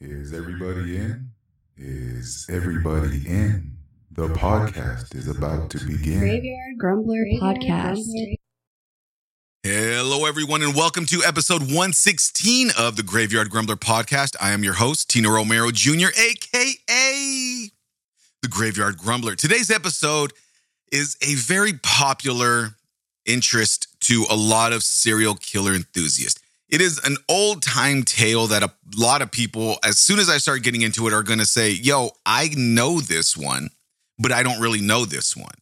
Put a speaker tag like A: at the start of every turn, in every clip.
A: Is everybody in? Is everybody in? The podcast is about to begin.
B: Graveyard Grumbler Podcast.
C: Hello, everyone, and welcome to episode 116 of the Graveyard Grumbler podcast. I am your host, Tina Romero Jr., aka the Graveyard Grumbler. Today's episode is a very popular interest to a lot of serial killer enthusiasts. It is an old time tale that a lot of people, as soon as I start getting into it, are going to say, Yo, I know this one, but I don't really know this one.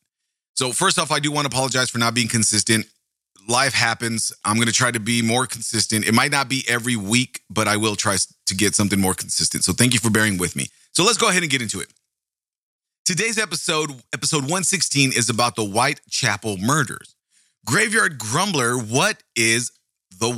C: So, first off, I do want to apologize for not being consistent. Life happens. I'm going to try to be more consistent. It might not be every week, but I will try to get something more consistent. So, thank you for bearing with me. So, let's go ahead and get into it. Today's episode, episode 116, is about the Whitechapel murders. Graveyard Grumbler, what is the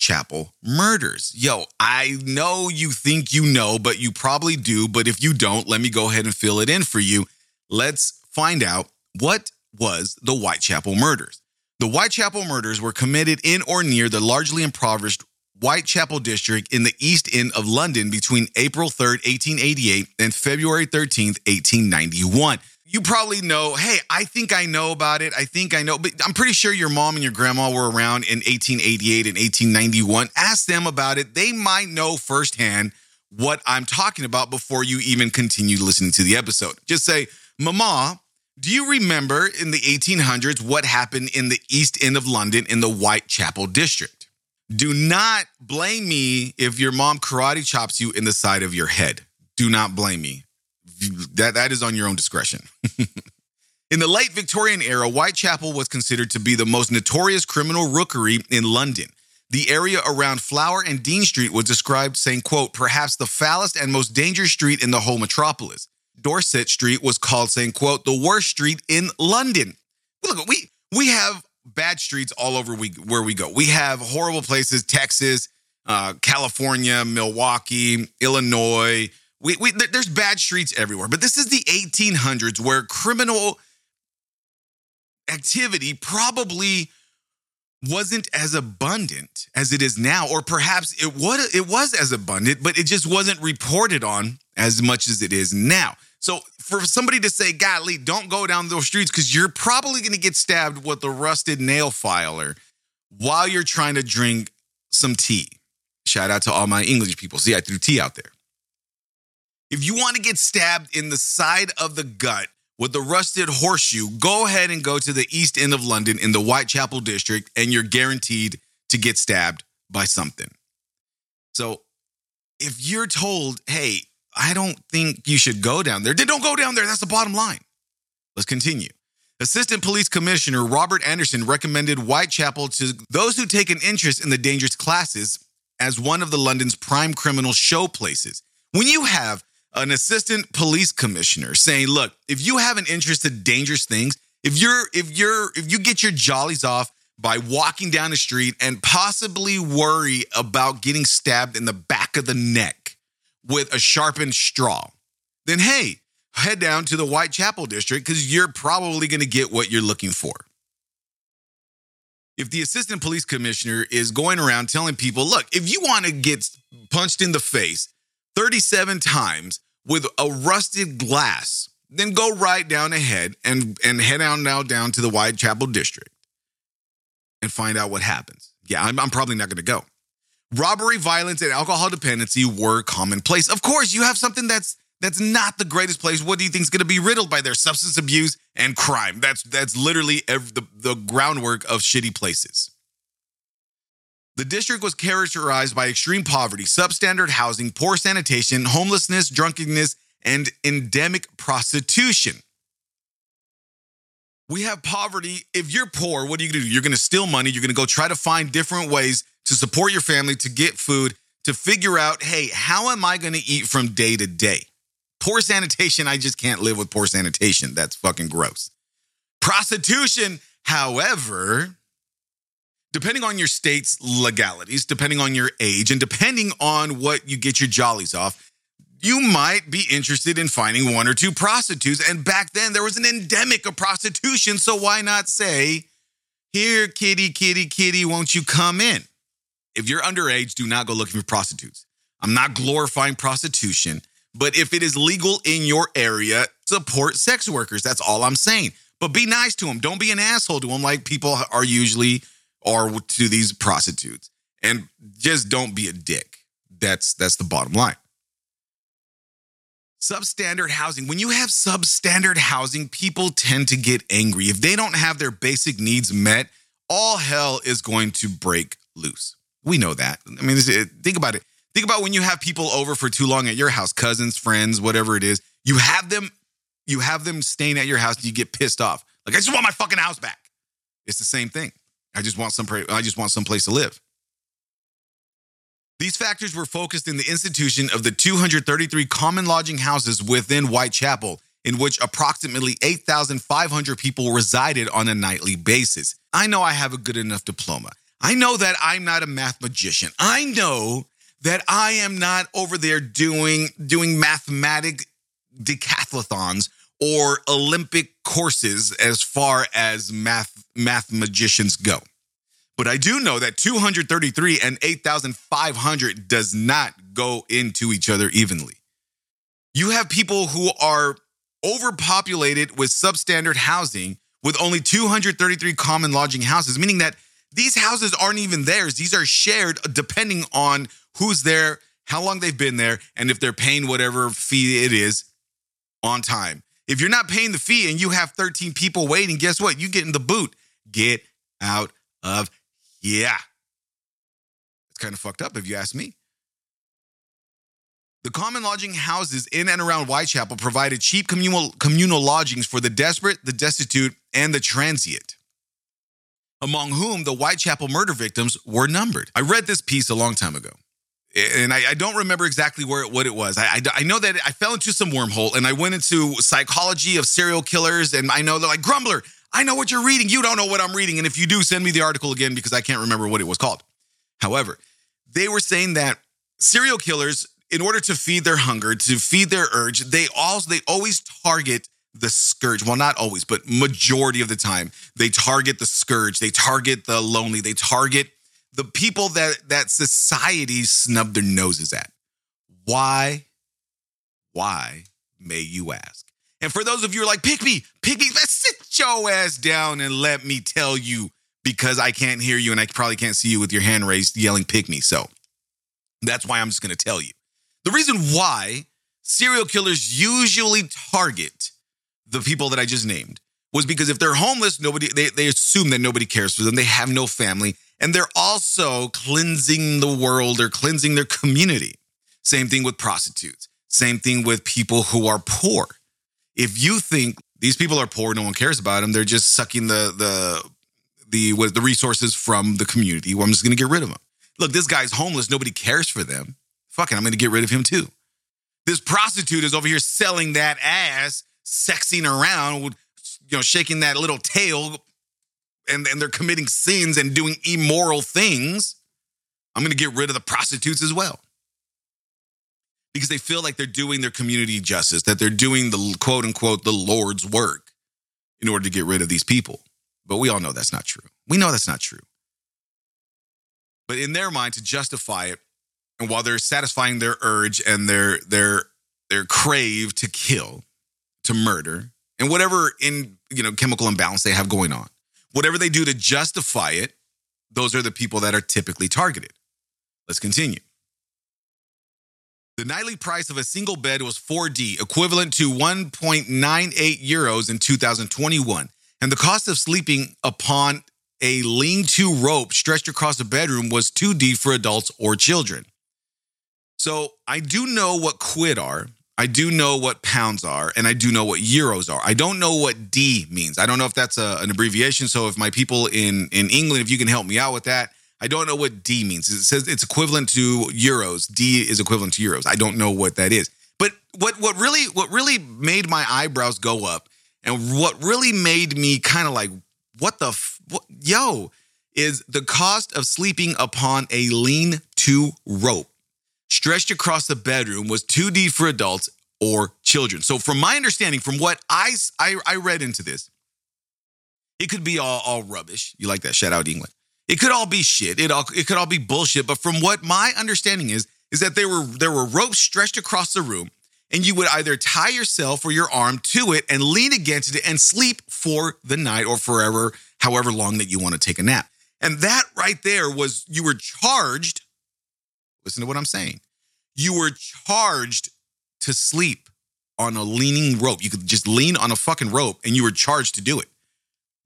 C: Whitechapel murders? Yo, I know you think you know, but you probably do. But if you don't, let me go ahead and fill it in for you. Let's find out what was the Whitechapel murders. The Whitechapel murders were committed in or near the largely impoverished Whitechapel district in the East End of London between April 3rd, 1888 and February 13th, 1891 you probably know, hey, I think I know about it. I think I know, but I'm pretty sure your mom and your grandma were around in 1888 and 1891. Ask them about it. They might know firsthand what I'm talking about before you even continue listening to the episode. Just say, Mama, do you remember in the 1800s what happened in the East End of London in the Whitechapel district? Do not blame me if your mom karate chops you in the side of your head. Do not blame me that that is on your own discretion. in the late Victorian era, Whitechapel was considered to be the most notorious criminal rookery in London. The area around Flower and Dean Street was described saying, quote, perhaps the foulest and most dangerous street in the whole metropolis. Dorset Street was called saying, quote, the worst street in London. Look, we we have bad streets all over we, where we go. We have horrible places, Texas, uh, California, Milwaukee, Illinois, we, we there's bad streets everywhere, but this is the 1800s where criminal activity probably wasn't as abundant as it is now, or perhaps it was it was as abundant, but it just wasn't reported on as much as it is now. So for somebody to say, "Golly, don't go down those streets," because you're probably going to get stabbed with a rusted nail filer while you're trying to drink some tea. Shout out to all my English people. See, I threw tea out there. If you want to get stabbed in the side of the gut with a rusted horseshoe, go ahead and go to the east end of London in the Whitechapel district, and you're guaranteed to get stabbed by something. So if you're told, hey, I don't think you should go down there, then don't go down there. That's the bottom line. Let's continue. Assistant Police Commissioner Robert Anderson recommended Whitechapel to those who take an interest in the dangerous classes as one of the London's prime criminal show places. When you have an assistant police commissioner saying, look, if you have an interest in dangerous things, if you're if you're if you get your jollies off by walking down the street and possibly worry about getting stabbed in the back of the neck with a sharpened straw, then hey, head down to the Whitechapel district because you're probably going to get what you're looking for. If the assistant police commissioner is going around telling people, look, if you want to get punched in the face, 37 times with a rusted glass, then go right down ahead and, and head on now down to the Whitechapel district and find out what happens. Yeah, I'm, I'm probably not going to go. Robbery, violence, and alcohol dependency were commonplace. Of course, you have something that's that's not the greatest place. What do you think is going to be riddled by their substance abuse and crime? That's that's literally every, the, the groundwork of shitty places. The district was characterized by extreme poverty, substandard housing, poor sanitation, homelessness, drunkenness, and endemic prostitution. We have poverty. If you're poor, what are you going to do? You're going to steal money. You're going to go try to find different ways to support your family, to get food, to figure out, hey, how am I going to eat from day to day? Poor sanitation, I just can't live with poor sanitation. That's fucking gross. Prostitution, however, depending on your state's legalities, depending on your age, and depending on what you get your jollies off, you might be interested in finding one or two prostitutes. And back then, there was an endemic of prostitution. So why not say, here, kitty, kitty, kitty, won't you come in? If you're underage, do not go looking for prostitutes. I'm not glorifying prostitution, but if it is legal in your area, support sex workers. That's all I'm saying. But be nice to them. Don't be an asshole to them like people are usually are to these prostitutes. And just don't be a dick. That's that's the bottom line. Substandard housing. When you have substandard housing, people tend to get angry. If they don't have their basic needs met, all hell is going to break loose. We know that. I mean, think about it. Think about when you have people over for too long at your house, cousins, friends, whatever it is. You have them, you have them staying at your house, and you get pissed off. Like, I just want my fucking house back. It's the same thing. I just want some. I just want some place to live. These factors were focused in the institution of the 233 common lodging houses within Whitechapel, in which approximately 8,500 people resided on a nightly basis. I know I have a good enough diploma. I know that I'm not a math magician. I know that I am not over there doing doing mathematic decathlons or Olympic courses as far as math math magicians go. But I do know that 233 and 8,500 does not go into each other evenly. You have people who are overpopulated with substandard housing with only 233 common lodging houses, meaning that these houses aren't even theirs. These are shared depending on who's there, how long they've been there, and if they're paying whatever fee it is on time. If you're not paying the fee and you have 13 people waiting, guess what? You get in the boot. Get out of here. It's kind of fucked up if you ask me. The common lodging houses in and around Whitechapel provided cheap communal, communal lodgings for the desperate, the destitute, and the transient among whom the Whitechapel murder victims were numbered. I read this piece a long time ago. And I, I don't remember exactly where what it was. I, I, I know that I fell into some wormhole and I went into psychology of serial killers. And I know they're like, Grumbler, I know what you're reading. You don't know what I'm reading. And if you do, send me the article again because I can't remember what it was called. However, they were saying that serial killers, in order to feed their hunger, to feed their urge, they also they always target the scourge. Well, not always, but majority of the time, they target the scourge. They target the lonely. They target the people that that society snub their noses at. Why? Why may you ask? And for those of you who are like, pick me, pick me, let's sit your ass down and let me tell you because I can't hear you and I probably can't see you with your hand raised yelling, pick me. So that's why I'm just going to tell you. The reason why serial killers usually target the people that I just named was because if they're homeless, nobody they, they assume that nobody cares for them. They have no family. And they're also cleansing the world or cleansing their community. Same thing with prostitutes. Same thing with people who are poor. If you think these people are poor, no one cares about them, they're just sucking the the the what, the resources from the community. Well, I'm just gonna get rid of them. Look, this guy's homeless, nobody cares for them. Fucking, I'm gonna get rid of him too. This prostitute is over here selling that ass sexing around, you know, shaking that little tail, and, and they're committing sins and doing immoral things, I'm going to get rid of the prostitutes as well. Because they feel like they're doing their community justice, that they're doing the quote unquote the Lord's work in order to get rid of these people. But we all know that's not true. We know that's not true. But in their mind, to justify it, and while they're satisfying their urge and their their their crave to kill, to murder and whatever in you know chemical imbalance they have going on whatever they do to justify it those are the people that are typically targeted let's continue the nightly price of a single bed was 4d equivalent to 1.98 euros in 2021 and the cost of sleeping upon a lean-to rope stretched across a bedroom was 2d for adults or children so i do know what quid are I do know what pounds are and I do know what euros are. I don't know what D means. I don't know if that's a, an abbreviation. So if my people in in England, if you can help me out with that, I don't know what D means. It says it's equivalent to euros. D is equivalent to euros. I don't know what that is. But what what really what really made my eyebrows go up and what really made me kind of like what the f- what, yo is the cost of sleeping upon a lean to rope stretched across the bedroom was 2D for adults or children. So, from my understanding, from what I, I, I read into this, it could be all, all rubbish. You like that? Shout out to England. It could all be shit. It all it could all be bullshit. But from what my understanding is, is that there were there were ropes stretched across the room, and you would either tie yourself or your arm to it and lean against it and sleep for the night or forever, however long that you want to take a nap. And that right there was you were charged. Listen to what I'm saying. You were charged to sleep on a leaning rope. You could just lean on a fucking rope and you were charged to do it.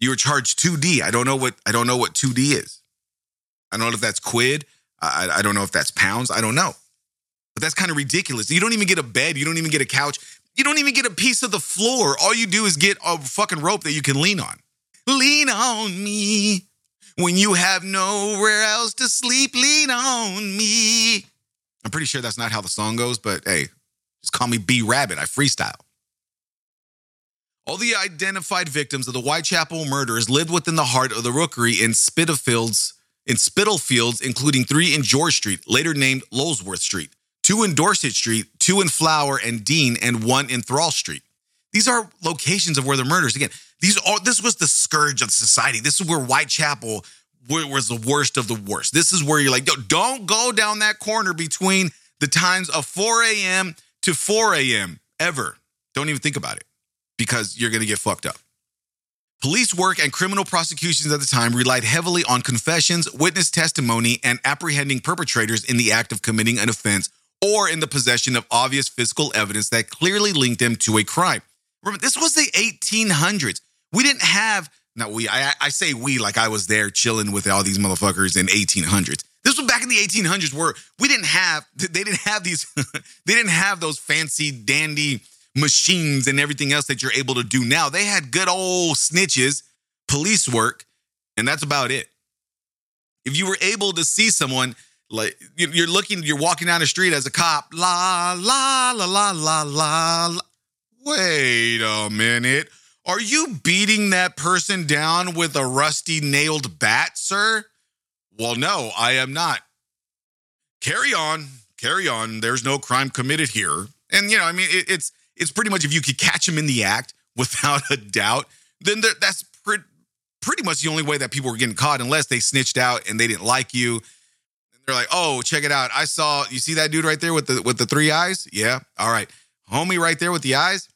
C: You were charged 2D. I don't know what I don't know what 2D is. I don't know if that's quid. I, I don't know if that's pounds. I don't know. But that's kind of ridiculous. You don't even get a bed. You don't even get a couch. You don't even get a piece of the floor. All you do is get a fucking rope that you can lean on. Lean on me when you have nowhere else to sleep. Lean on me. I'm pretty sure that's not how the song goes, but hey, just call me B Rabbit. I freestyle. All the identified victims of the Whitechapel murders lived within the heart of the rookery in Spitalfields, in Spitalfields, including three in George Street, later named Lulworth Street, two in Dorset Street, two in Flower and Dean, and one in Thrawl Street. These are locations of where the murders. Again, these are this was the scourge of society. This is where Whitechapel was the worst of the worst. This is where you're like, yo, don't go down that corner between the times of 4 a.m. to 4 a.m. ever. Don't even think about it because you're going to get fucked up. Police work and criminal prosecutions at the time relied heavily on confessions, witness testimony, and apprehending perpetrators in the act of committing an offense or in the possession of obvious physical evidence that clearly linked them to a crime. Remember, this was the 1800s. We didn't have, not we, I, I say we like I was there chilling with all these motherfuckers in 1800s. This was back in the 1800s where we didn't have, they didn't have these, they didn't have those fancy dandy machines and everything else that you're able to do now. They had good old snitches, police work, and that's about it. If you were able to see someone like you're looking, you're walking down the street as a cop, la la la la la la. Wait a minute. Are you beating that person down with a rusty nailed bat, sir? Well, no, I am not. Carry on, carry on. There's no crime committed here. And, you know, I mean, it, it's it's pretty much if you could catch him in the act without a doubt, then that's pretty, pretty much the only way that people were getting caught, unless they snitched out and they didn't like you. And they're like, "Oh, check it out! I saw you see that dude right there with the with the three eyes? Yeah, all right, homie, right there with the eyes.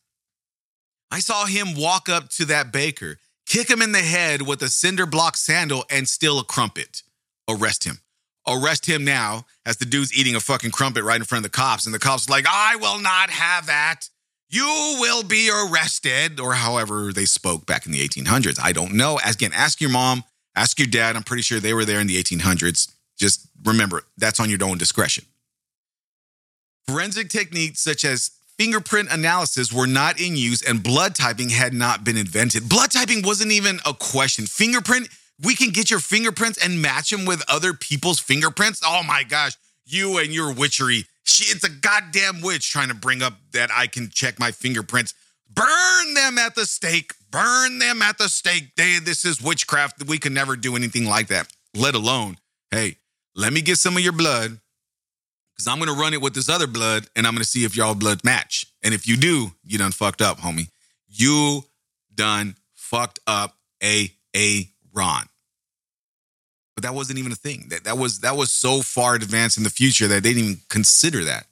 C: I saw him walk up to that baker, kick him in the head with a cinder block sandal, and steal a crumpet. Arrest him." arrest him now as the dude's eating a fucking crumpet right in front of the cops. And the cops are like, I will not have that. You will be arrested, or however they spoke back in the 1800s. I don't know. Again, ask your mom, ask your dad. I'm pretty sure they were there in the 1800s. Just remember, that's on your own discretion. Forensic techniques such as fingerprint analysis were not in use and blood typing had not been invented. Blood typing wasn't even a question. Fingerprint, we can get your fingerprints and match them with other people's fingerprints. Oh my gosh, you and your witchery she, it's a goddamn witch trying to bring up that I can check my fingerprints. Burn them at the stake. Burn them at the stake. They, this is witchcraft. We can never do anything like that, let alone, hey, let me get some of your blood because I'm going to run it with this other blood and I'm going to see if y'all blood match. And if you do, you done fucked up, homie. You done fucked up a a Ron. But that wasn't even a thing. That that was that was so far advanced in the future that they didn't even consider that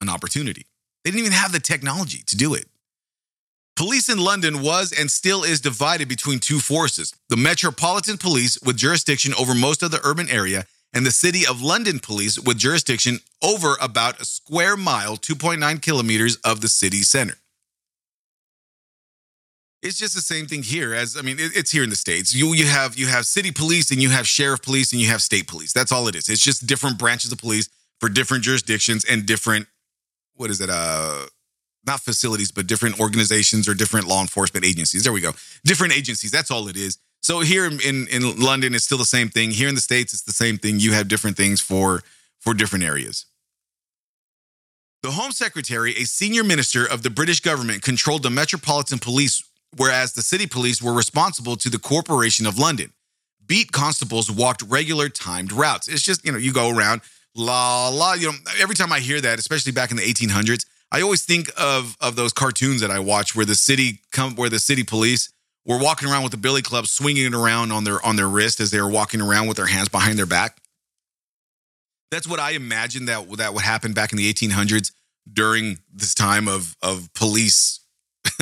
C: an opportunity. They didn't even have the technology to do it. Police in London was and still is divided between two forces the Metropolitan Police, with jurisdiction over most of the urban area, and the City of London Police, with jurisdiction over about a square mile, 2.9 kilometers of the city center. It's just the same thing here as I mean it's here in the states. You you have you have city police and you have sheriff police and you have state police. That's all it is. It's just different branches of police for different jurisdictions and different what is it uh not facilities but different organizations or different law enforcement agencies. There we go. Different agencies. That's all it is. So here in in London it's still the same thing. Here in the states it's the same thing. You have different things for for different areas. The Home Secretary, a senior minister of the British government, controlled the Metropolitan Police whereas the city police were responsible to the Corporation of London. Beat constables walked regular timed routes. It's just, you know, you go around, la la, you know, every time I hear that, especially back in the 1800s, I always think of of those cartoons that I watch where the city come where the city police were walking around with the billy club swinging it around on their on their wrist as they were walking around with their hands behind their back. That's what I imagine that that would happen back in the 1800s during this time of of police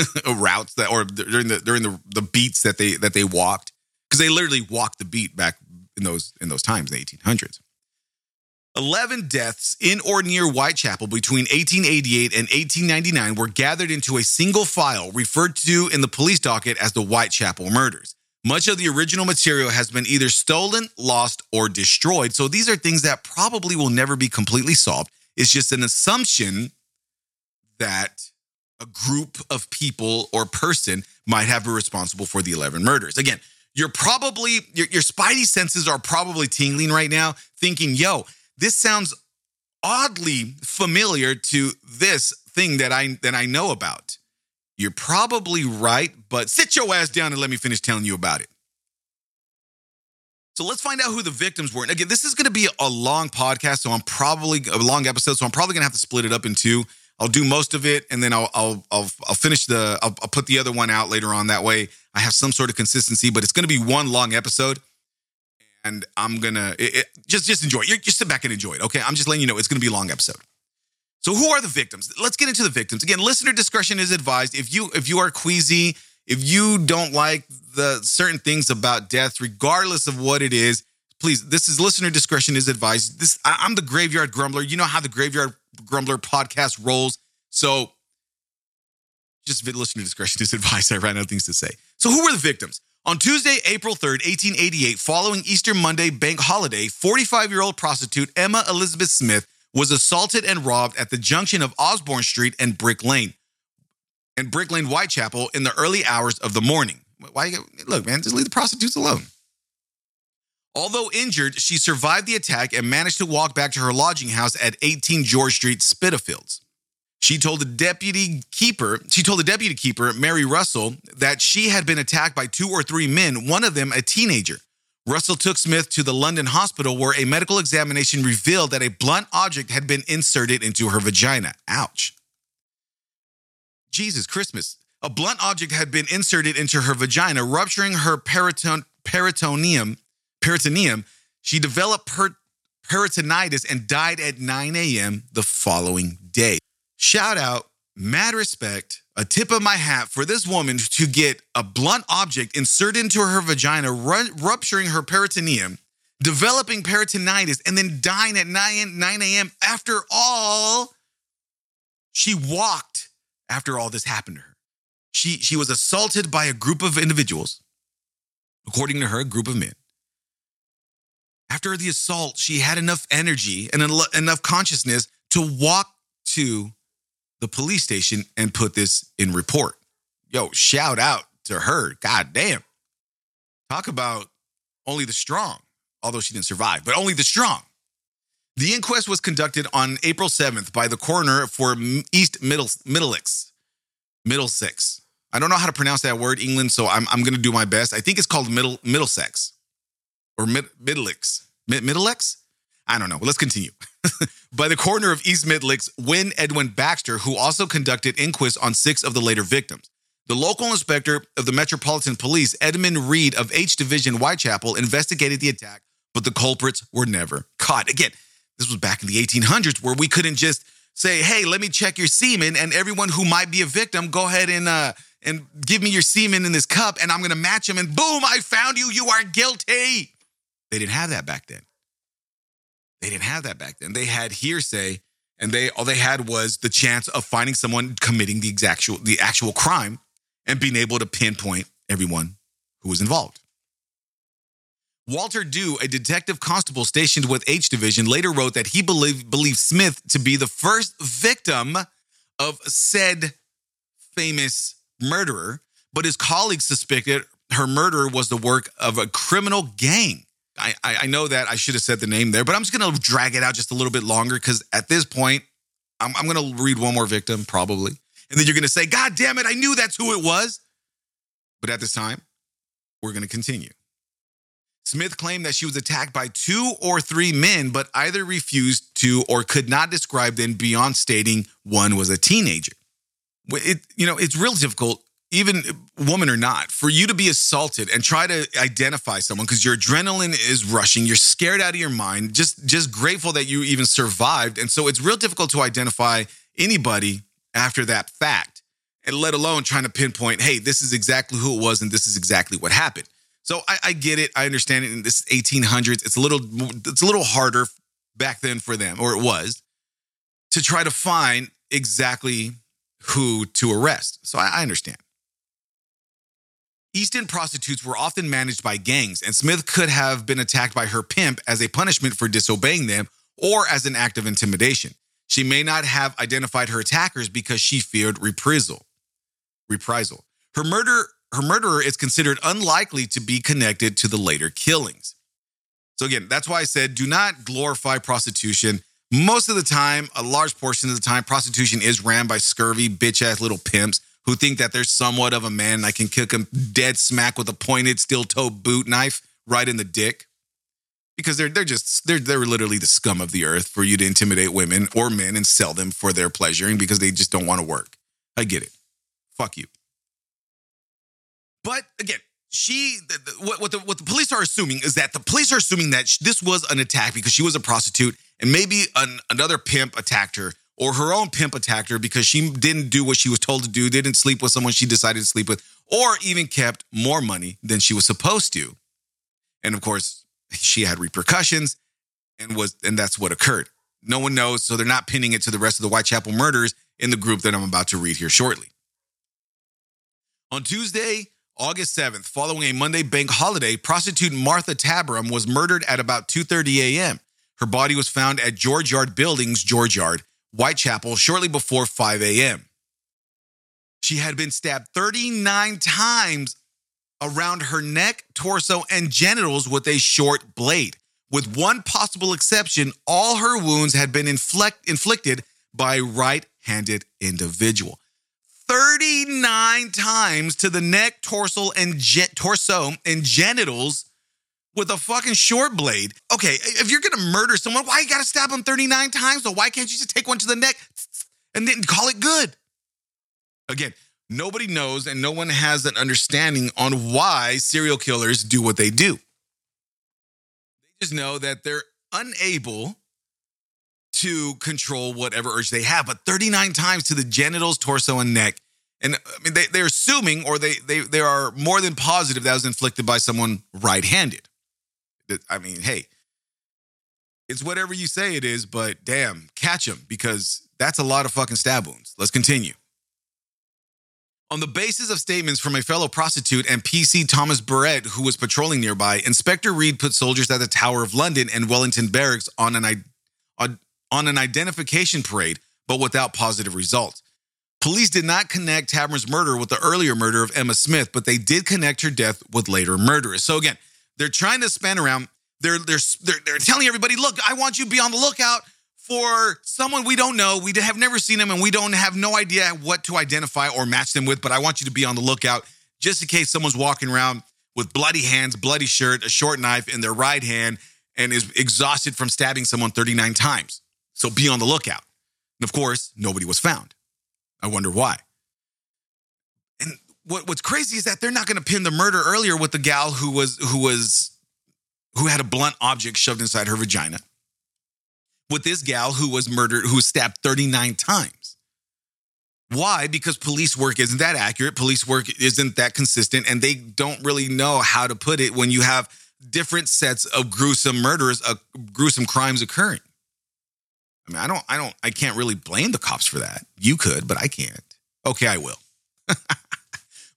C: routes that or during the during the the beats that they that they walked because they literally walked the beat back in those in those times in the 1800s. 11 deaths in or near Whitechapel between 1888 and 1899 were gathered into a single file referred to in the police docket as the Whitechapel murders. Much of the original material has been either stolen, lost, or destroyed. So these are things that probably will never be completely solved. It's just an assumption that a group of people or person might have been responsible for the 11 murders. Again, you're probably, your, your spidey senses are probably tingling right now, thinking, yo, this sounds oddly familiar to this thing that I that I know about. You're probably right, but sit your ass down and let me finish telling you about it. So let's find out who the victims were. And again, this is going to be a long podcast, so I'm probably a long episode, so I'm probably going to have to split it up in two. I'll do most of it, and then I'll I'll I'll, I'll finish the I'll, I'll put the other one out later on. That way, I have some sort of consistency. But it's going to be one long episode, and I'm gonna just just enjoy. You just sit back and enjoy it. Okay, I'm just letting you know it's going to be a long episode. So who are the victims? Let's get into the victims. Again, listener discretion is advised. If you if you are queasy, if you don't like the certain things about death, regardless of what it is, please. This is listener discretion is advised. This I, I'm the graveyard grumbler. You know how the graveyard grumbler podcast rolls. So just listener discretion is advice. I ran out of things to say. So who were the victims? On Tuesday, April 3rd, 1888, following Easter Monday bank holiday, 45 year old prostitute Emma Elizabeth Smith was assaulted and robbed at the junction of Osborne Street and Brick Lane and Brick Lane, Whitechapel in the early hours of the morning. Why? Look, man, just leave the prostitutes alone. Although injured, she survived the attack and managed to walk back to her lodging house at 18 George Street, Spitalfields. She told the deputy keeper, she told the deputy keeper, Mary Russell, that she had been attacked by two or three men, one of them a teenager. Russell took Smith to the London hospital where a medical examination revealed that a blunt object had been inserted into her vagina. Ouch. Jesus Christmas. A blunt object had been inserted into her vagina, rupturing her periton- peritoneum. Peritoneum. She developed per- peritonitis and died at 9 a.m. the following day. Shout out, mad respect, a tip of my hat for this woman to get a blunt object inserted into her vagina, ru- rupturing her peritoneum, developing peritonitis, and then dying at 9, 9 a.m. After all, she walked after all this happened to her. She, she was assaulted by a group of individuals, according to her, a group of men. After the assault, she had enough energy and enough consciousness to walk to the police station and put this in report. Yo, shout out to her. God damn. Talk about only the strong, although she didn't survive, but only the strong. The inquest was conducted on April 7th by the coroner for East Middle, Middlesex. Middlesex. I don't know how to pronounce that word, England, so I'm, I'm going to do my best. I think it's called Middle Middlesex or Mid, Middlesex. Mid? I don't know. Let's continue. by the coroner of East Middlesex, Wynne Edwin Baxter, who also conducted inquests on six of the later victims. The local inspector of the Metropolitan Police, Edmund Reid of H Division Whitechapel, investigated the attack, but the culprits were never caught. Again, this was back in the 1800s where we couldn't just say, "Hey, let me check your semen," and everyone who might be a victim, go ahead and uh, and give me your semen in this cup, and I'm going to match them, and boom, I found you. You are guilty. They didn't have that back then. They didn't have that back then. They had hearsay, and they all they had was the chance of finding someone committing the actual the actual crime and being able to pinpoint everyone who was involved. Walter Dew, a detective constable stationed with H Division, later wrote that he believed, believed Smith to be the first victim of said famous murderer, but his colleagues suspected her murder was the work of a criminal gang. I, I know that I should have said the name there, but I'm just going to drag it out just a little bit longer because at this point, I'm, I'm going to read one more victim, probably. And then you're going to say, God damn it, I knew that's who it was. But at this time, we're going to continue. Smith claimed that she was attacked by two or three men, but either refused to or could not describe them beyond stating one was a teenager. It, you know, it's real difficult even woman or not, for you to be assaulted and try to identify someone because your adrenaline is rushing, you're scared out of your mind, just just grateful that you even survived. And so it's real difficult to identify anybody after that fact, and let alone trying to pinpoint, hey, this is exactly who it was and this is exactly what happened. So I, I get it, I understand it. In this 1800s, it's a little it's a little harder back then for them, or it was, to try to find exactly who to arrest. So I, I understand. East End prostitutes were often managed by gangs, and Smith could have been attacked by her pimp as a punishment for disobeying them or as an act of intimidation. She may not have identified her attackers because she feared reprisal. Reprisal. Her murder her murderer is considered unlikely to be connected to the later killings. So again, that's why I said do not glorify prostitution. Most of the time, a large portion of the time, prostitution is ran by scurvy, bitch ass little pimps who think that they're somewhat of a man and I can kick them dead smack with a pointed steel toe boot knife right in the dick. Because they're they're just they're they're literally the scum of the earth for you to intimidate women or men and sell them for their pleasuring because they just don't want to work. I get it. Fuck you. But again, she the, the, what what the, what the police are assuming is that the police are assuming that this was an attack because she was a prostitute and maybe an, another pimp attacked her or her own pimp attacked her because she didn't do what she was told to do, didn't sleep with someone she decided to sleep with, or even kept more money than she was supposed to. And of course, she had repercussions and was and that's what occurred. No one knows, so they're not pinning it to the rest of the Whitechapel murders in the group that I'm about to read here shortly. On Tuesday, August 7th, following a Monday bank holiday, prostitute Martha Tabram was murdered at about 2:30 a.m. Her body was found at George Yard Buildings, George Yard, Whitechapel, shortly before 5 a.m. She had been stabbed 39 times around her neck, torso, and genitals with a short blade. With one possible exception, all her wounds had been inflict- inflicted by a right-handed individual. 39 times to the neck, torso, and ge- torso and genitals with a fucking short blade. Okay, if you're gonna murder someone, why you gotta stab them 39 times? So why can't you just take one to the neck and then call it good? Again, nobody knows and no one has an understanding on why serial killers do what they do. They just know that they're unable to control whatever urge they have, but 39 times to the genitals, torso, and neck. And uh, I mean, they, they're assuming or they, they, they are more than positive that was inflicted by someone right handed. I mean, hey, it's whatever you say it is, but damn, catch him because that's a lot of fucking stab wounds. Let's continue. On the basis of statements from a fellow prostitute and PC Thomas Barrett, who was patrolling nearby, Inspector Reid put soldiers at the Tower of London and Wellington Barracks on an, on, an identification parade, but without positive results. Police did not connect Tabram's murder with the earlier murder of Emma Smith, but they did connect her death with later murderers. So again, they're trying to span around. They're, they're, they're, they're telling everybody, look, I want you to be on the lookout for someone we don't know. We have never seen them and we don't have no idea what to identify or match them with, but I want you to be on the lookout just in case someone's walking around with bloody hands, bloody shirt, a short knife in their right hand, and is exhausted from stabbing someone 39 times. So be on the lookout. And of course, nobody was found. I wonder why. What, what's crazy is that they're not going to pin the murder earlier with the gal who was who was who had a blunt object shoved inside her vagina. With this gal who was murdered, who was stabbed 39 times. Why? Because police work isn't that accurate. Police work isn't that consistent, and they don't really know how to put it when you have different sets of gruesome murders, uh, gruesome crimes occurring. I mean, I don't, I don't, I can't really blame the cops for that. You could, but I can't. Okay, I will.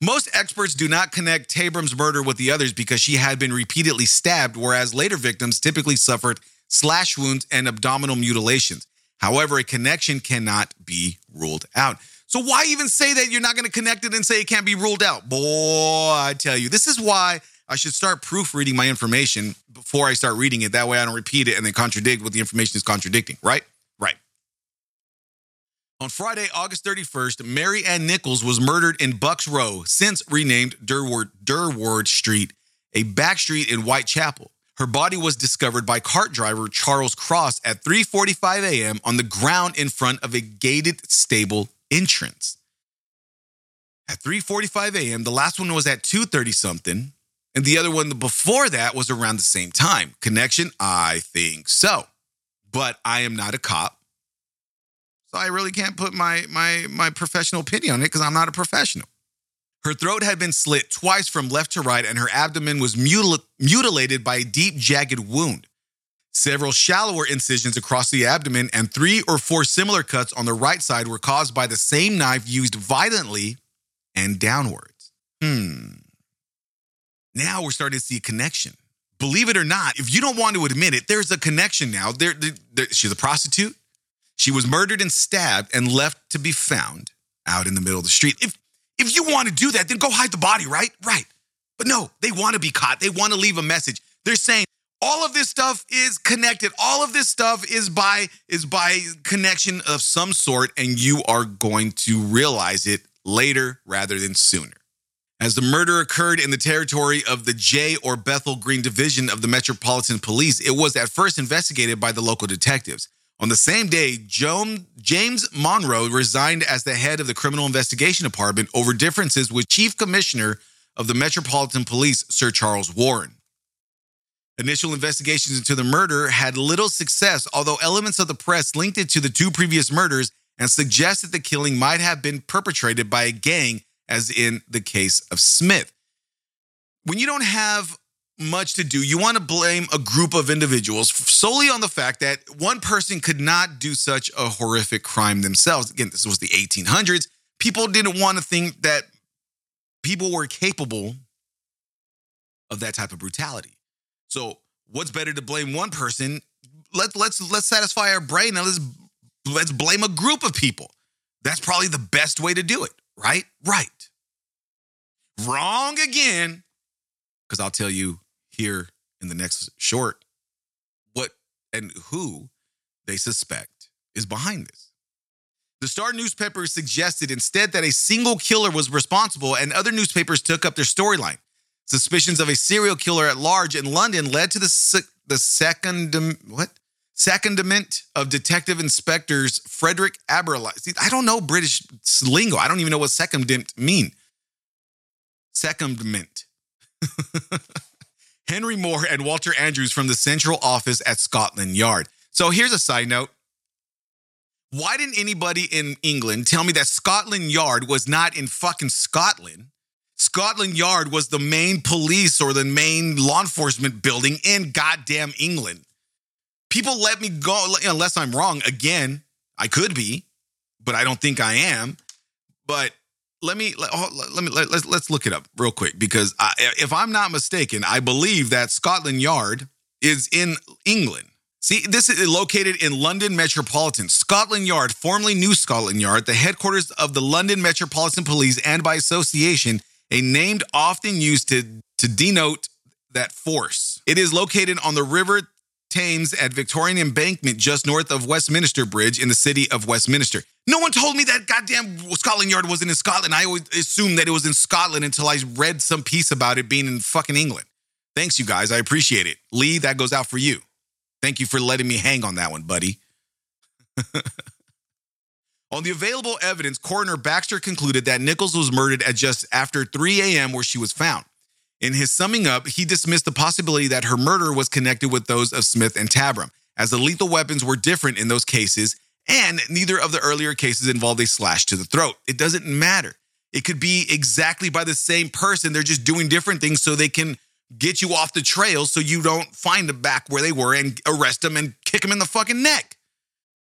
C: Most experts do not connect Tabram's murder with the others because she had been repeatedly stabbed, whereas later victims typically suffered slash wounds and abdominal mutilations. However, a connection cannot be ruled out. So why even say that you're not going to connect it and say it can't be ruled out? Boy, I tell you, this is why I should start proofreading my information before I start reading it. That way I don't repeat it and then contradict what the information is contradicting, right? On Friday, August 31st, Mary Ann Nichols was murdered in Bucks Row, since renamed Durward, Durward Street, a back street in Whitechapel. Her body was discovered by cart driver Charles Cross at 3:45 a.m. on the ground in front of a gated stable entrance. at 3:45 a.m. The last one was at 2:30 something, and the other one before that was around the same time. Connection? I think so. But I am not a cop. So I really can't put my my my professional opinion on it because I'm not a professional. Her throat had been slit twice from left to right, and her abdomen was mutil- mutilated by a deep, jagged wound. Several shallower incisions across the abdomen and three or four similar cuts on the right side were caused by the same knife used violently and downwards. Hmm. Now we're starting to see a connection. Believe it or not, if you don't want to admit it, there's a connection now. There, there, there, she's a prostitute. She was murdered and stabbed and left to be found out in the middle of the street. If if you want to do that, then go hide the body, right? Right. But no, they want to be caught. They want to leave a message. They're saying all of this stuff is connected. All of this stuff is by is by connection of some sort and you are going to realize it later rather than sooner. As the murder occurred in the territory of the J or Bethnal Green Division of the Metropolitan Police, it was at first investigated by the local detectives. On the same day, James Monro resigned as the head of the Criminal Investigation Department over differences with Chief Commissioner of the Metropolitan Police, Sir Charles Warren. Initial investigations into the murder had little success, although elements of the press linked it to the two previous murders and suggested the killing might have been perpetrated by a gang, as in the case of Smith. When you don't have much to do, you want to blame a group of individuals solely on the fact that one person could not do such a horrific crime themselves. Again, this was the 1800s. People didn't want to think that people were capable of that type of brutality. So, what's better to blame one person? Let, let's let's satisfy our brain and let's let's blame a group of people. That's probably the best way to do it, right? Right. Wrong again. Because I'll tell you here in the next short what and who they suspect is behind this. The Star newspaper suggested instead that a single killer was responsible, and other newspapers took up their storyline. Suspicions of a serial killer at large in London led to the, the second what secondment of Detective Inspectors Frederick Abberline. See, I don't know British lingo. I don't even know what secondment mean. Secondment. Henry Moore and Walter Andrews from the central office at Scotland Yard. So here's a side note. Why didn't anybody in England tell me that Scotland Yard was not in fucking Scotland? Scotland Yard was the main police or the main law enforcement building in goddamn England. People let me go unless I'm wrong. Again, I could be, but I don't think I am. But let me let, let me let, let's let's look it up real quick because I, if I'm not mistaken, I believe that Scotland Yard is in England. See, this is located in London Metropolitan. Scotland Yard, formerly New Scotland Yard, the headquarters of the London Metropolitan Police and by association a name often used to, to denote that force. It is located on the River Thames at Victorian Embankment, just north of Westminster Bridge in the city of Westminster. No one told me that goddamn Scotland Yard wasn't in Scotland. I always assumed that it was in Scotland until I read some piece about it being in fucking England. Thanks, you guys. I appreciate it. Lee, that goes out for you. Thank you for letting me hang on that one, buddy. On the available evidence, coroner Baxter concluded that Nichols was murdered at just after 3 a.m., where she was found. In his summing up, he dismissed the possibility that her murder was connected with those of Smith and Tabram, as the lethal weapons were different in those cases, and neither of the earlier cases involved a slash to the throat. It doesn't matter. It could be exactly by the same person. They're just doing different things so they can get you off the trail so you don't find them back where they were and arrest them and kick them in the fucking neck.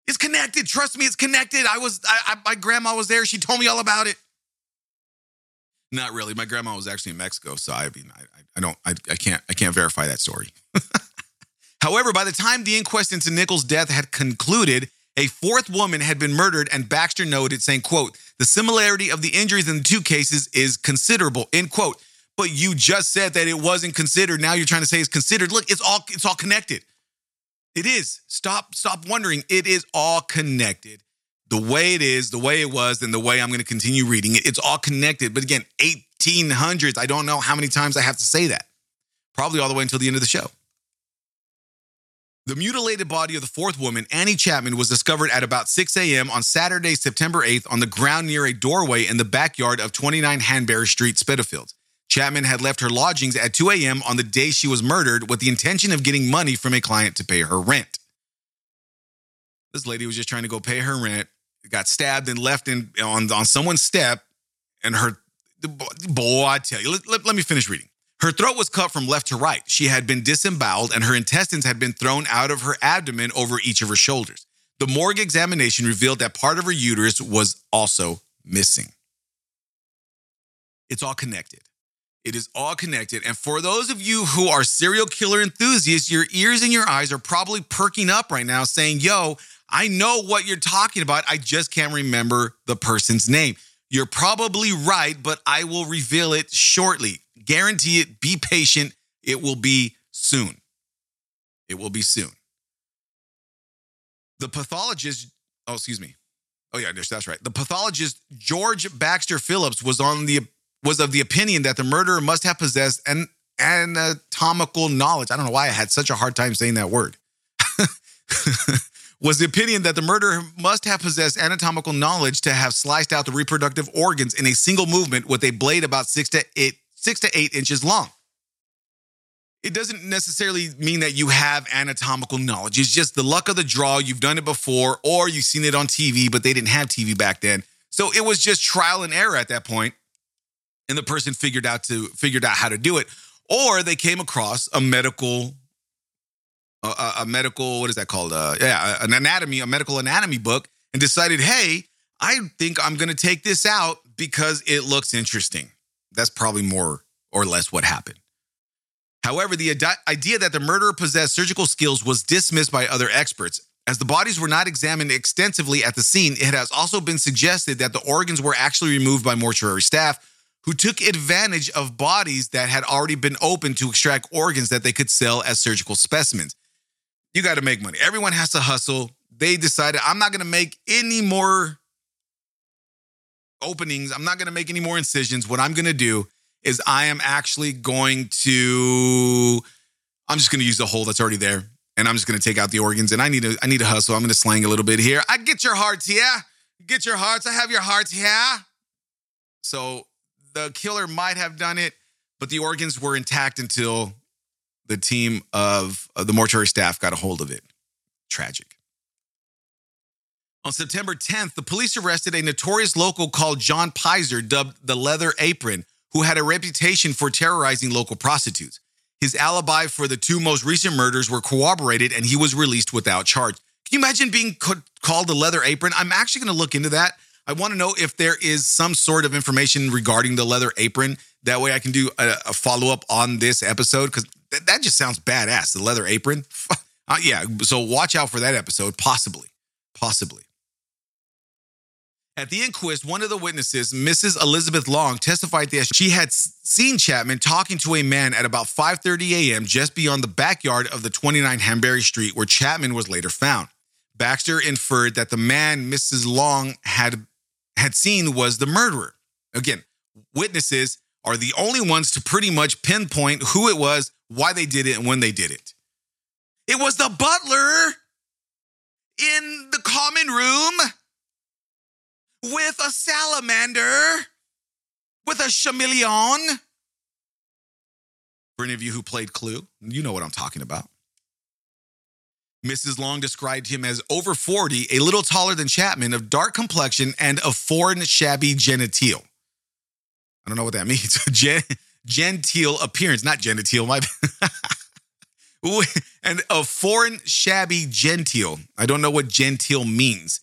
C: It's connected. Trust me, it's connected. I was, I, I, my grandma was there. She told me all about it. Not really. My grandma was actually in Mexico, so I mean, I, I don't, I, I can't, I can't verify that story. However, by the time the inquest into Nichols' death had concluded, a fourth woman had been murdered, and Baxter noted, saying, "quote The similarity of the injuries in the two cases is considerable." End quote. But you just said that it wasn't considered. Now you're trying to say it's considered. Look, it's all, it's all connected. It is. Stop stop wondering. It is all connected. The way it is, the way it was, and the way I'm going to continue reading it, it's all connected. But again, 1800s, I don't know how many times I have to say that. Probably all the way until the end of the show. The mutilated body of the fourth woman, Annie Chapman, was discovered at about 6 a.m. on Saturday, September 8th, on the ground near a doorway in the backyard of 29 Hanbury Street, Spitalfields. Chapman had left her lodgings at 2 a.m. on the day she was murdered with the intention of getting money from a client to pay her rent. This lady was just trying to go pay her rent, got stabbed and left in on, on someone's step, and her boy, I tell you, let, let, let me finish reading. Her throat was cut from left to right. She had been disemboweled, and her intestines had been thrown out of her abdomen over each of her shoulders. The morgue examination revealed that part of her uterus was also missing. It's all connected. It is all connected. And for those of you who are serial killer enthusiasts, your ears and your eyes are probably perking up right now saying, Yo, I know what you're talking about. I just can't remember the person's name. You're probably right, but I will reveal it shortly. Guarantee it. Be patient. It will be soon. It will be soon. The pathologist, oh, excuse me. Oh, yeah, that's right. The pathologist, George Bagster Phillips, was on the was of the opinion that the murderer must have possessed an anatomical knowledge. I don't know why I had such a hard time saying that word. was the opinion that the murderer must have possessed anatomical knowledge to have sliced out the reproductive organs in a single movement with a blade about six to eight six to eight inches long. It doesn't necessarily mean that you have anatomical knowledge. It's just the luck of the draw. You've done it before, or you've seen it on TV, but they didn't have TV back then. So it was just trial and error at that point, and the person figured out to figured out how to do it, or they came across a medical, a, a medical what is that called? Uh, yeah, an anatomy, a medical anatomy book, and decided, hey, I think I'm going to take this out because it looks interesting. That's probably more or less what happened. However, the idea that the murderer possessed surgical skills was dismissed by other experts. As the bodies were not examined extensively at the scene, it has also been suggested that the organs were actually removed by mortuary staff who took advantage of bodies that had already been opened to extract organs that they could sell as surgical specimens. You got to make money. Everyone has to hustle. They decided, I'm not going to make any more openings. I'm not going to make any more incisions. What I'm going to do is I am actually going to I'm just going to use the hole that's already there and I'm just going to take out the organs and I need to I need to hustle. I'm going to slang a little bit here. I get your hearts yeah. Get your hearts. I have your hearts yeah. So the killer might have done it, but the organs were intact until the team of, of the mortuary staff got a hold of it. Tragic. On September 10th, the police arrested a notorious local called John Pizer, dubbed the Leather Apron, who had a reputation for terrorizing local prostitutes. His alibi for the two most recent murders were corroborated and he was released without charge. Can you imagine being called the Leather Apron? I'm actually going to look into that. I want to know if there is some sort of information regarding the Leather Apron. That way I can do a, a follow up on this episode because th- that just sounds badass. The Leather Apron. uh, yeah. So watch out for that episode, possibly. Possibly. At the inquest, one of the witnesses, Mrs. Elizabeth Long, testified that she had seen Chapman talking to a man at about 5:30 a.m. just beyond the backyard of the 29 Hanbury Street where Chapman was later found. Baxter inferred that the man Mrs. Long had had seen was the murderer. Again, witnesses are the only ones to pretty much pinpoint who it was, why they did it, and when they did it. It was the butler in the common room with a salamander, with a chameleon. For any of you who played Clue, you know what I'm talking about. Mrs. Long described him as over 40, a little taller than Chapman, of dark complexion, and of foreign shabby genteel. I don't know what that means. Genteel appearance, not genteel, my and a foreign shabby genteel. I don't know what genteel means.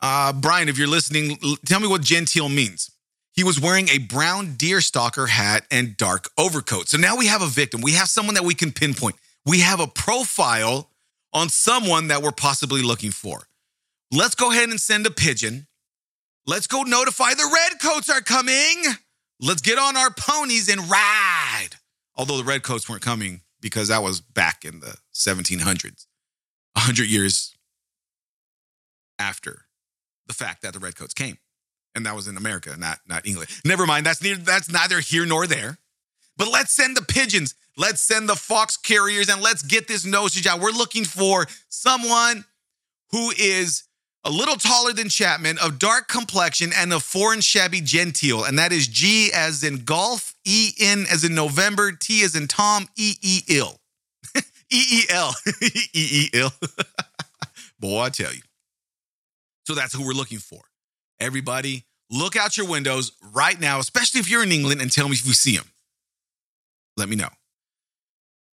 C: Uh, Brian, if you're listening, tell me what genteel means. He was wearing a brown deer stalker hat and dark overcoat. So now we have a victim. We have someone that we can pinpoint. We have a profile on someone that we're possibly looking for. Let's go ahead and send a pigeon. Let's go notify the redcoats are coming. Let's get on our ponies and ride. Although the redcoats weren't coming because that was back in the 1700s, 100 years after the fact that the redcoats came. And that was in America, not, not England. Never mind, that's neither, that's neither here nor there. But let's send the pigeons, let's send the fox carriers, and let's get this nosage out. We're looking for someone who is a little taller than Chapman, of dark complexion, and of foreign shabby genteel. And that is G as in golf, E N as in November, T as in Tom, E E ill. E E L. E E ill. Boy, I tell you. So that's who we're looking for. Everybody, look out your windows right now, especially if you're in England, and tell me if you see him. Let me know.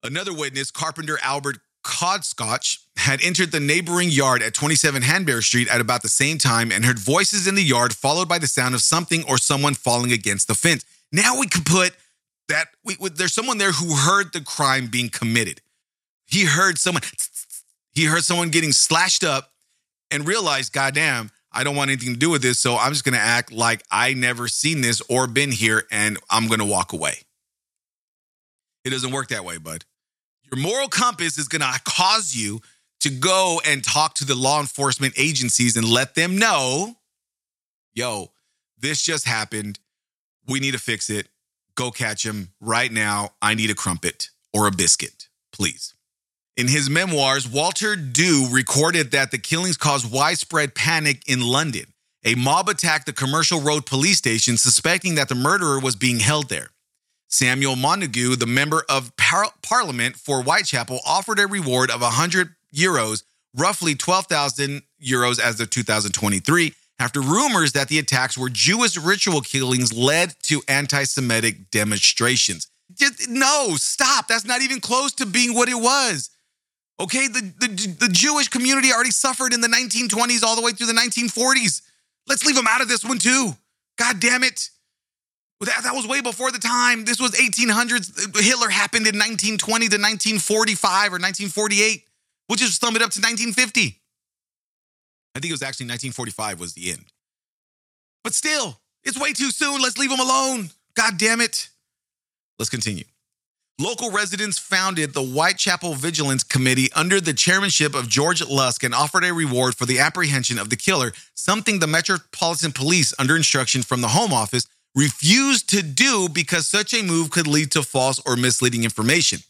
C: Another witness, Carpenter Albert Cadosch, had entered the neighboring yard at 27 Hanbury Street at about the same time and heard voices in the yard, followed by the sound of something or someone falling against the fence. Now we can put that we, there's someone there who heard the crime being committed. He heard someone, he heard someone getting slashed up and realized, goddamn, I don't want anything to do with this. So I'm just going to act like I never seen this or been here and I'm going to walk away. It doesn't work that way, bud. Your moral compass is going to cause you to go and talk to the law enforcement agencies and let them know, yo, this just happened. We need to fix it. Go catch him right now. I need a crumpet or a biscuit, please. In his memoirs, Walter Dew recorded that the killings caused widespread panic in London. A mob attacked the Commercial Road police station, suspecting that the murderer was being held there. Samuel Montagu, the member of par- parliament for Whitechapel, offered a reward of 100 euros, roughly 12,000 euros as of 2023, after rumors that the attacks were Jewish ritual killings led to anti Semitic demonstrations. Just, no, stop. That's not even close to being what it was. Okay, the, the, the Jewish community already suffered in the 1920s all the way through the 1940s. Let's leave them out of this one too. God damn it. That, that was way before the time. This was 1800s. Hitler happened in 1920 to 1945 or 1948. We'll just sum it up to 1950. I think it was actually 1945 was the end. But still, it's way too soon. Let's leave them alone. God damn it. Let's continue. Local residents founded the Whitechapel Vigilance Committee under the chairmanship of George Lusk and offered a reward for the apprehension of the killer, something the Metropolitan Police, under instruction from the Home Office, refused to do because such a move could lead to false or misleading information.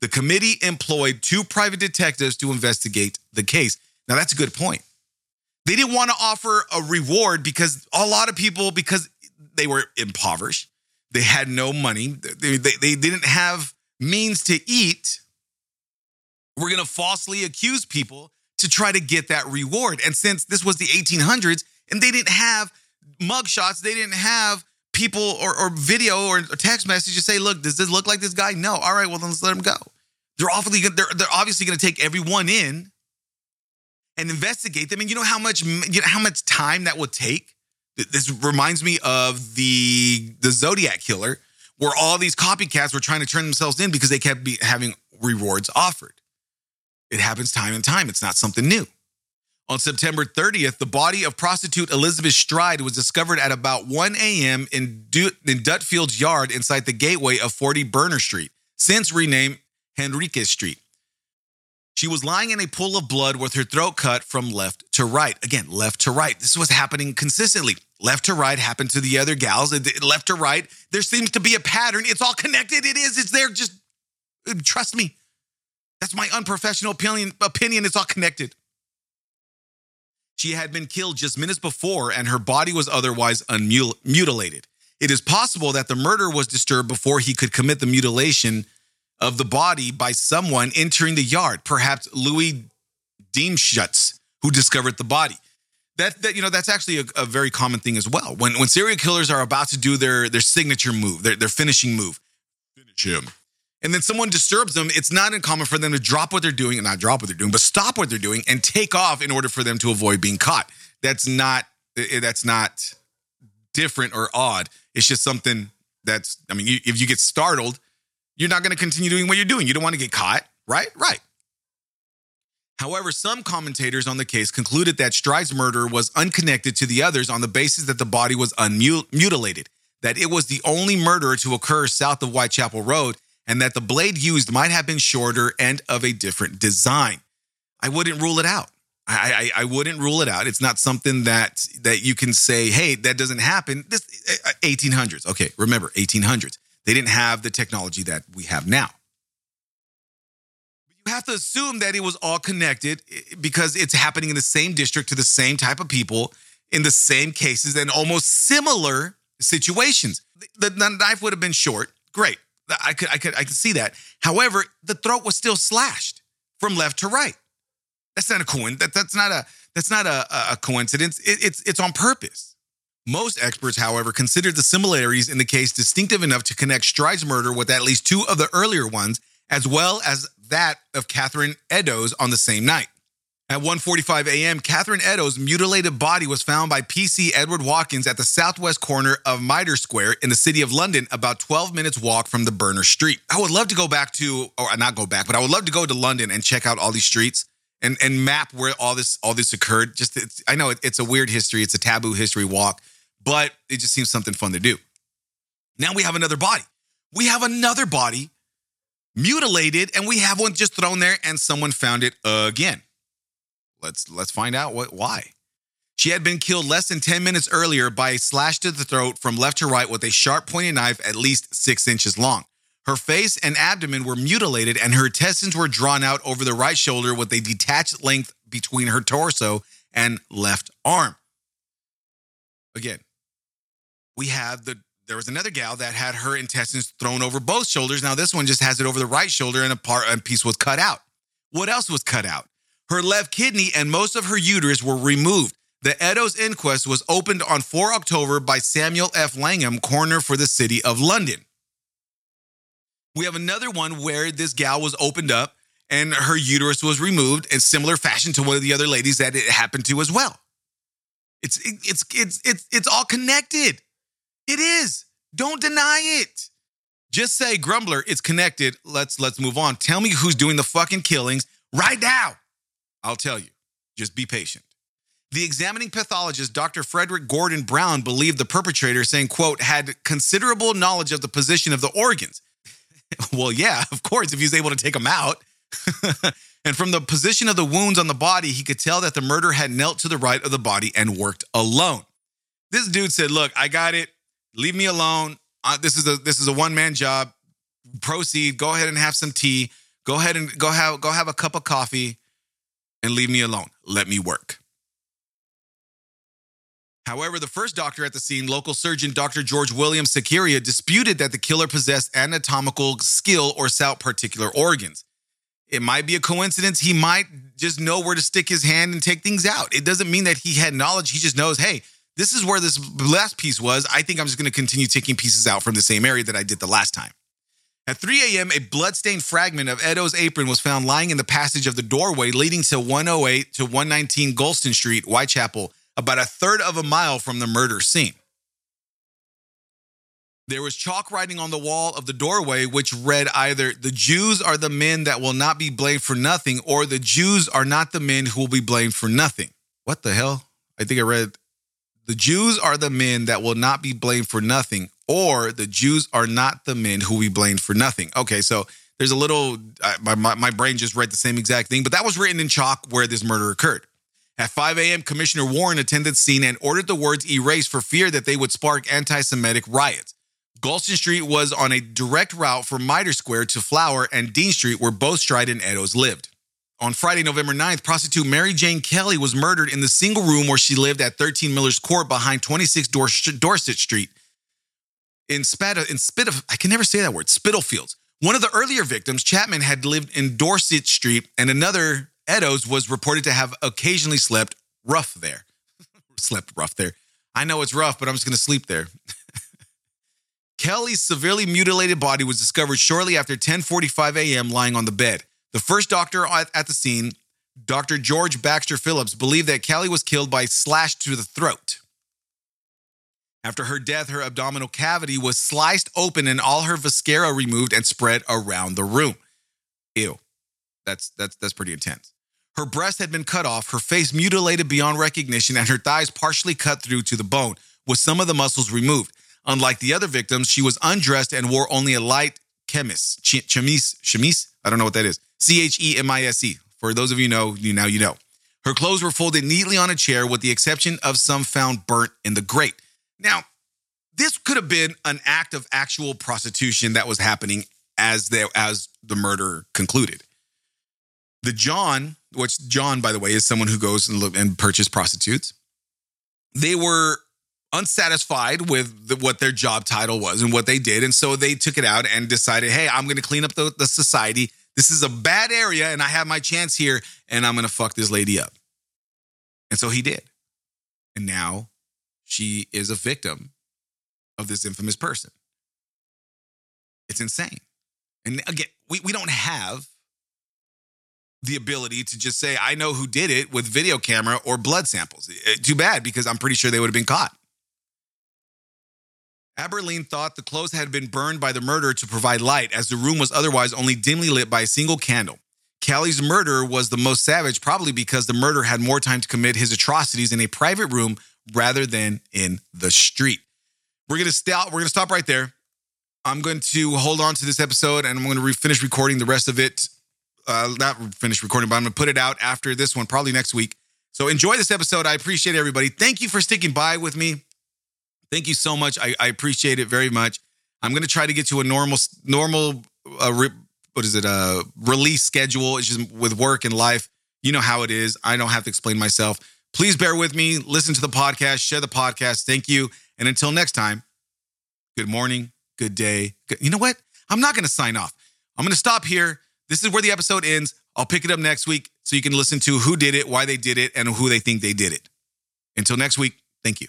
C: The committee employed two private detectives to investigate the case. Now, that's a good point. They didn't want to offer a reward because a lot of people, because they were impoverished, they had no money, they, they, they didn't have means to eat, we're going to falsely accuse people to try to get that reward. And since this was the 1800s and they didn't have mugshots, they didn't have people or, or video or text message to say, look, does this look like this guy? No. All right, well, then let's let him go. They're awfully they're, they're obviously going to take everyone in and investigate them. And you know how much you know how much time that would take? This reminds me of the the Zodiac killer where all these copycats were trying to turn themselves in because they kept having rewards offered. It happens time and time. It's not something new. On September 30th, the body of prostitute Elizabeth Stride was discovered at about 1 a.m. in, du- in Dutfield's yard inside the gateway of 40 Berner Street, since renamed Henriques Street. She was lying in a pool of blood with her throat cut from left to right. Again, left to right. This was happening consistently. Left to right happened to the other gals. Left to right, there seems to be a pattern. It's all connected. It is. It's there. Just trust me. That's my unprofessional opinion. Opinion. It's all connected. She had been killed just minutes before, and her body was otherwise unmutilated. It is possible that the murder was disturbed before he could commit the mutilation of the body by someone entering the yard, perhaps Louis Diemschutz, who discovered the body. That, that you know that's actually a, a, very common thing as well. When when serial killers are about to do their their signature move, their their finishing move, finish him, and then someone disturbs them, it's not uncommon for them to drop what they're doing and not drop what they're doing, but stop what they're doing and take off in order for them to avoid being caught. That's not that's not different or odd. It's just something that's I mean, you, if you get startled, you're not going to continue doing what you're doing. You don't want to get caught, right? Right. However, some commentators on the case concluded that Stride's murder was unconnected to the others on the basis that the body was unmutilated, that it was the only murder to occur south of Whitechapel Road, and that the blade used might have been shorter and of a different design. I wouldn't rule it out. I, I, I wouldn't rule it out. It's not something that that you can say, hey, that doesn't happen. This 1800s. Uh, okay, remember 1800s. They didn't have the technology that we have now. You have to assume that it was all connected because it's happening in the same district to the same type of people in the same cases and almost similar situations. The, the knife would have been short. Great. I could I could I could see that. However, the throat was still slashed from left to right. That's not a coin. That, that's not a that's not a, a coincidence. It, it's it's on purpose. Most experts, however, consider the similarities in the case distinctive enough to connect Stride's murder with at least two of the earlier ones, as well as that of Catherine Eddowes on the same night. At 1:45 a.m., Catherine Eddowes' mutilated body was found by PC Edward Watkins at the southwest corner of Mitre Square in the city of London, about 12 minutes walk from the Berner Street. I would love to go back to, or not go back, but I would love to go to London and check out all these streets and and map where all this all this occurred. Just I know it, it's a weird history, it's a taboo history walk, but it just seems something fun to do. Now we have another body. We have another body mutilated, and we have one just thrown there, and someone found it again. Let's let's find out what why. She had been killed less than 10 minutes earlier by a slash to the throat from left to right with a sharp pointed knife at least six inches long. Her face and abdomen were mutilated, and her intestines were drawn out over the right shoulder with a detached length between her torso and left arm. Again, we have the there was another gal that had her intestines thrown over both shoulders. Now this one just has it over the right shoulder, and a part and piece was cut out. What else was cut out? Her left kidney and most of her uterus were removed. The Eddowes inquest was opened on 4 October by Samuel F. Langham, coroner for the city of London. We have another one where this gal was opened up and her uterus was removed in similar fashion to one of the other ladies that it happened to as well. It's it's it's it's it's all connected. It is. Don't deny it. Just say grumbler, it's connected. Let's let's move on. Tell me who's doing the fucking killings right now. I'll tell you. Just be patient. The examining pathologist, Dr. Frederick Gordon Brown, believed the perpetrator, saying, quote, had considerable knowledge of the position of the organs. well, yeah, of course, if he was able to take them out. and from the position of the wounds on the body, he could tell that the murder had knelt to the right of the body and worked alone. This dude said, "Look, I got it. Leave me alone. Uh, this is a this is a one man job. Proceed. Go ahead and have some tea. Go ahead and go have go have a cup of coffee and leave me alone. Let me work. However, the first doctor at the scene, local surgeon Dr. George William Sequeira, disputed that the killer possessed anatomical skill or sought particular organs. It might be a coincidence. He might just know where to stick his hand and take things out. It doesn't mean that he had knowledge. He just knows, hey, this is where this last piece was. I think I'm just going to continue taking pieces out from the same area that I did the last time. At 3 a.m., a bloodstained fragment of Eddowes' apron was found lying in the passage of the doorway leading to 108 to 119 Goulston Street, Whitechapel, about a third of a mile from the murder scene. There was chalk writing on the wall of the doorway, which read either, The Jews are the men that will not be blamed for nothing, or The Jews are not the men who will be blamed for nothing. What the hell? I think I read, The Jews are the men that will not be blamed for nothing, or The Jews are not the men who we blamed for nothing. Okay, so there's a little, my, my, my brain just read the same exact thing, but that was written in chalk where this murder occurred. At 5 a.m., Commissioner Warren attended the scene and ordered the words erased for fear that they would spark anti Semitic riots. Goulston Street was on a direct route from Mitre Square to Flower and Dean Street, where both Stride and Eddowes lived. On Friday, November 9th, prostitute Mary Jane Kelly was murdered in the single room where she lived at 13 Miller's Court behind 26 Dorset Street in Spat in Spit I can never say that word, Spitalfields. One of the earlier victims, Chapman, had lived in Dorset Street, and another Eddowes was reported to have occasionally slept rough there. slept rough there. I know it's rough, but I'm just going to sleep there. Kelly's severely mutilated body was discovered shortly after 10:45 a.m. lying on the bed. The first doctor at the scene, Dr. George Bagster Phillips, believed that Kelly was killed by slash to the throat. After her death, her abdominal cavity was sliced open and all her viscera removed and spread around the room. Ew. That's that's that's pretty intense. Her breast had been cut off, her face mutilated beyond recognition, and her thighs partially cut through to the bone, with some of the muscles removed. Unlike the other victims, she was undressed and wore only a light chemise, chemise, chemise. I don't know what that is. C H E M I S E. For those of you know, you now you know. Her clothes were folded neatly on a chair, with the exception of some found burnt in the grate. Now, this could have been an act of actual prostitution that was happening as the as the murder concluded. The John, which John, by the way, is someone who goes and look and purchase prostitutes. They were unsatisfied with the, what their job title was and what they did, and so they took it out and decided, "Hey, I'm going to clean up the, the society. This is a bad area, and I have my chance here, and I'm going to fuck this lady up." And so he did, and now she is a victim of this infamous person. It's insane. And again, we, we don't have the ability to just say, I know who did it with video camera or blood samples. Eh, Too bad because I'm pretty sure they would have been caught. Abberline thought the clothes had been burned by the murderer to provide light, as the room was otherwise only dimly lit by a single candle. Kelly's murder was the most savage, probably because the murderer had more time to commit his atrocities in a private room rather than in the street. We're gonna stop. We're gonna stop right there. I'm going to hold on to this episode, and I'm going to re- finish recording the rest of it. Uh, not finish recording, but I'm going to put it out after this one, probably next week. So enjoy this episode. I appreciate everybody. Thank you for sticking by with me. Thank you so much. I, I appreciate it very much. I'm going to try to get to a normal, normal, uh, re- what is it? A release schedule. It's just with work and life. You know how it is. I don't have to explain myself. Please bear with me. Listen to the podcast. Share the podcast. Thank you. And until next time, good morning, good day. Good, you know what? I'm not going to sign off. I'm going to stop here. This is where the episode ends. I'll pick it up next week so you can listen to who did it, why they did it, and who they think they did it. Until next week, thank you.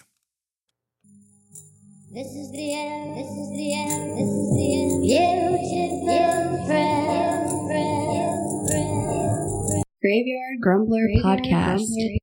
D: This is the end. This is the end. This is the end. Beautiful friend. friend, friend.
B: Graveyard Grumbler Podcast.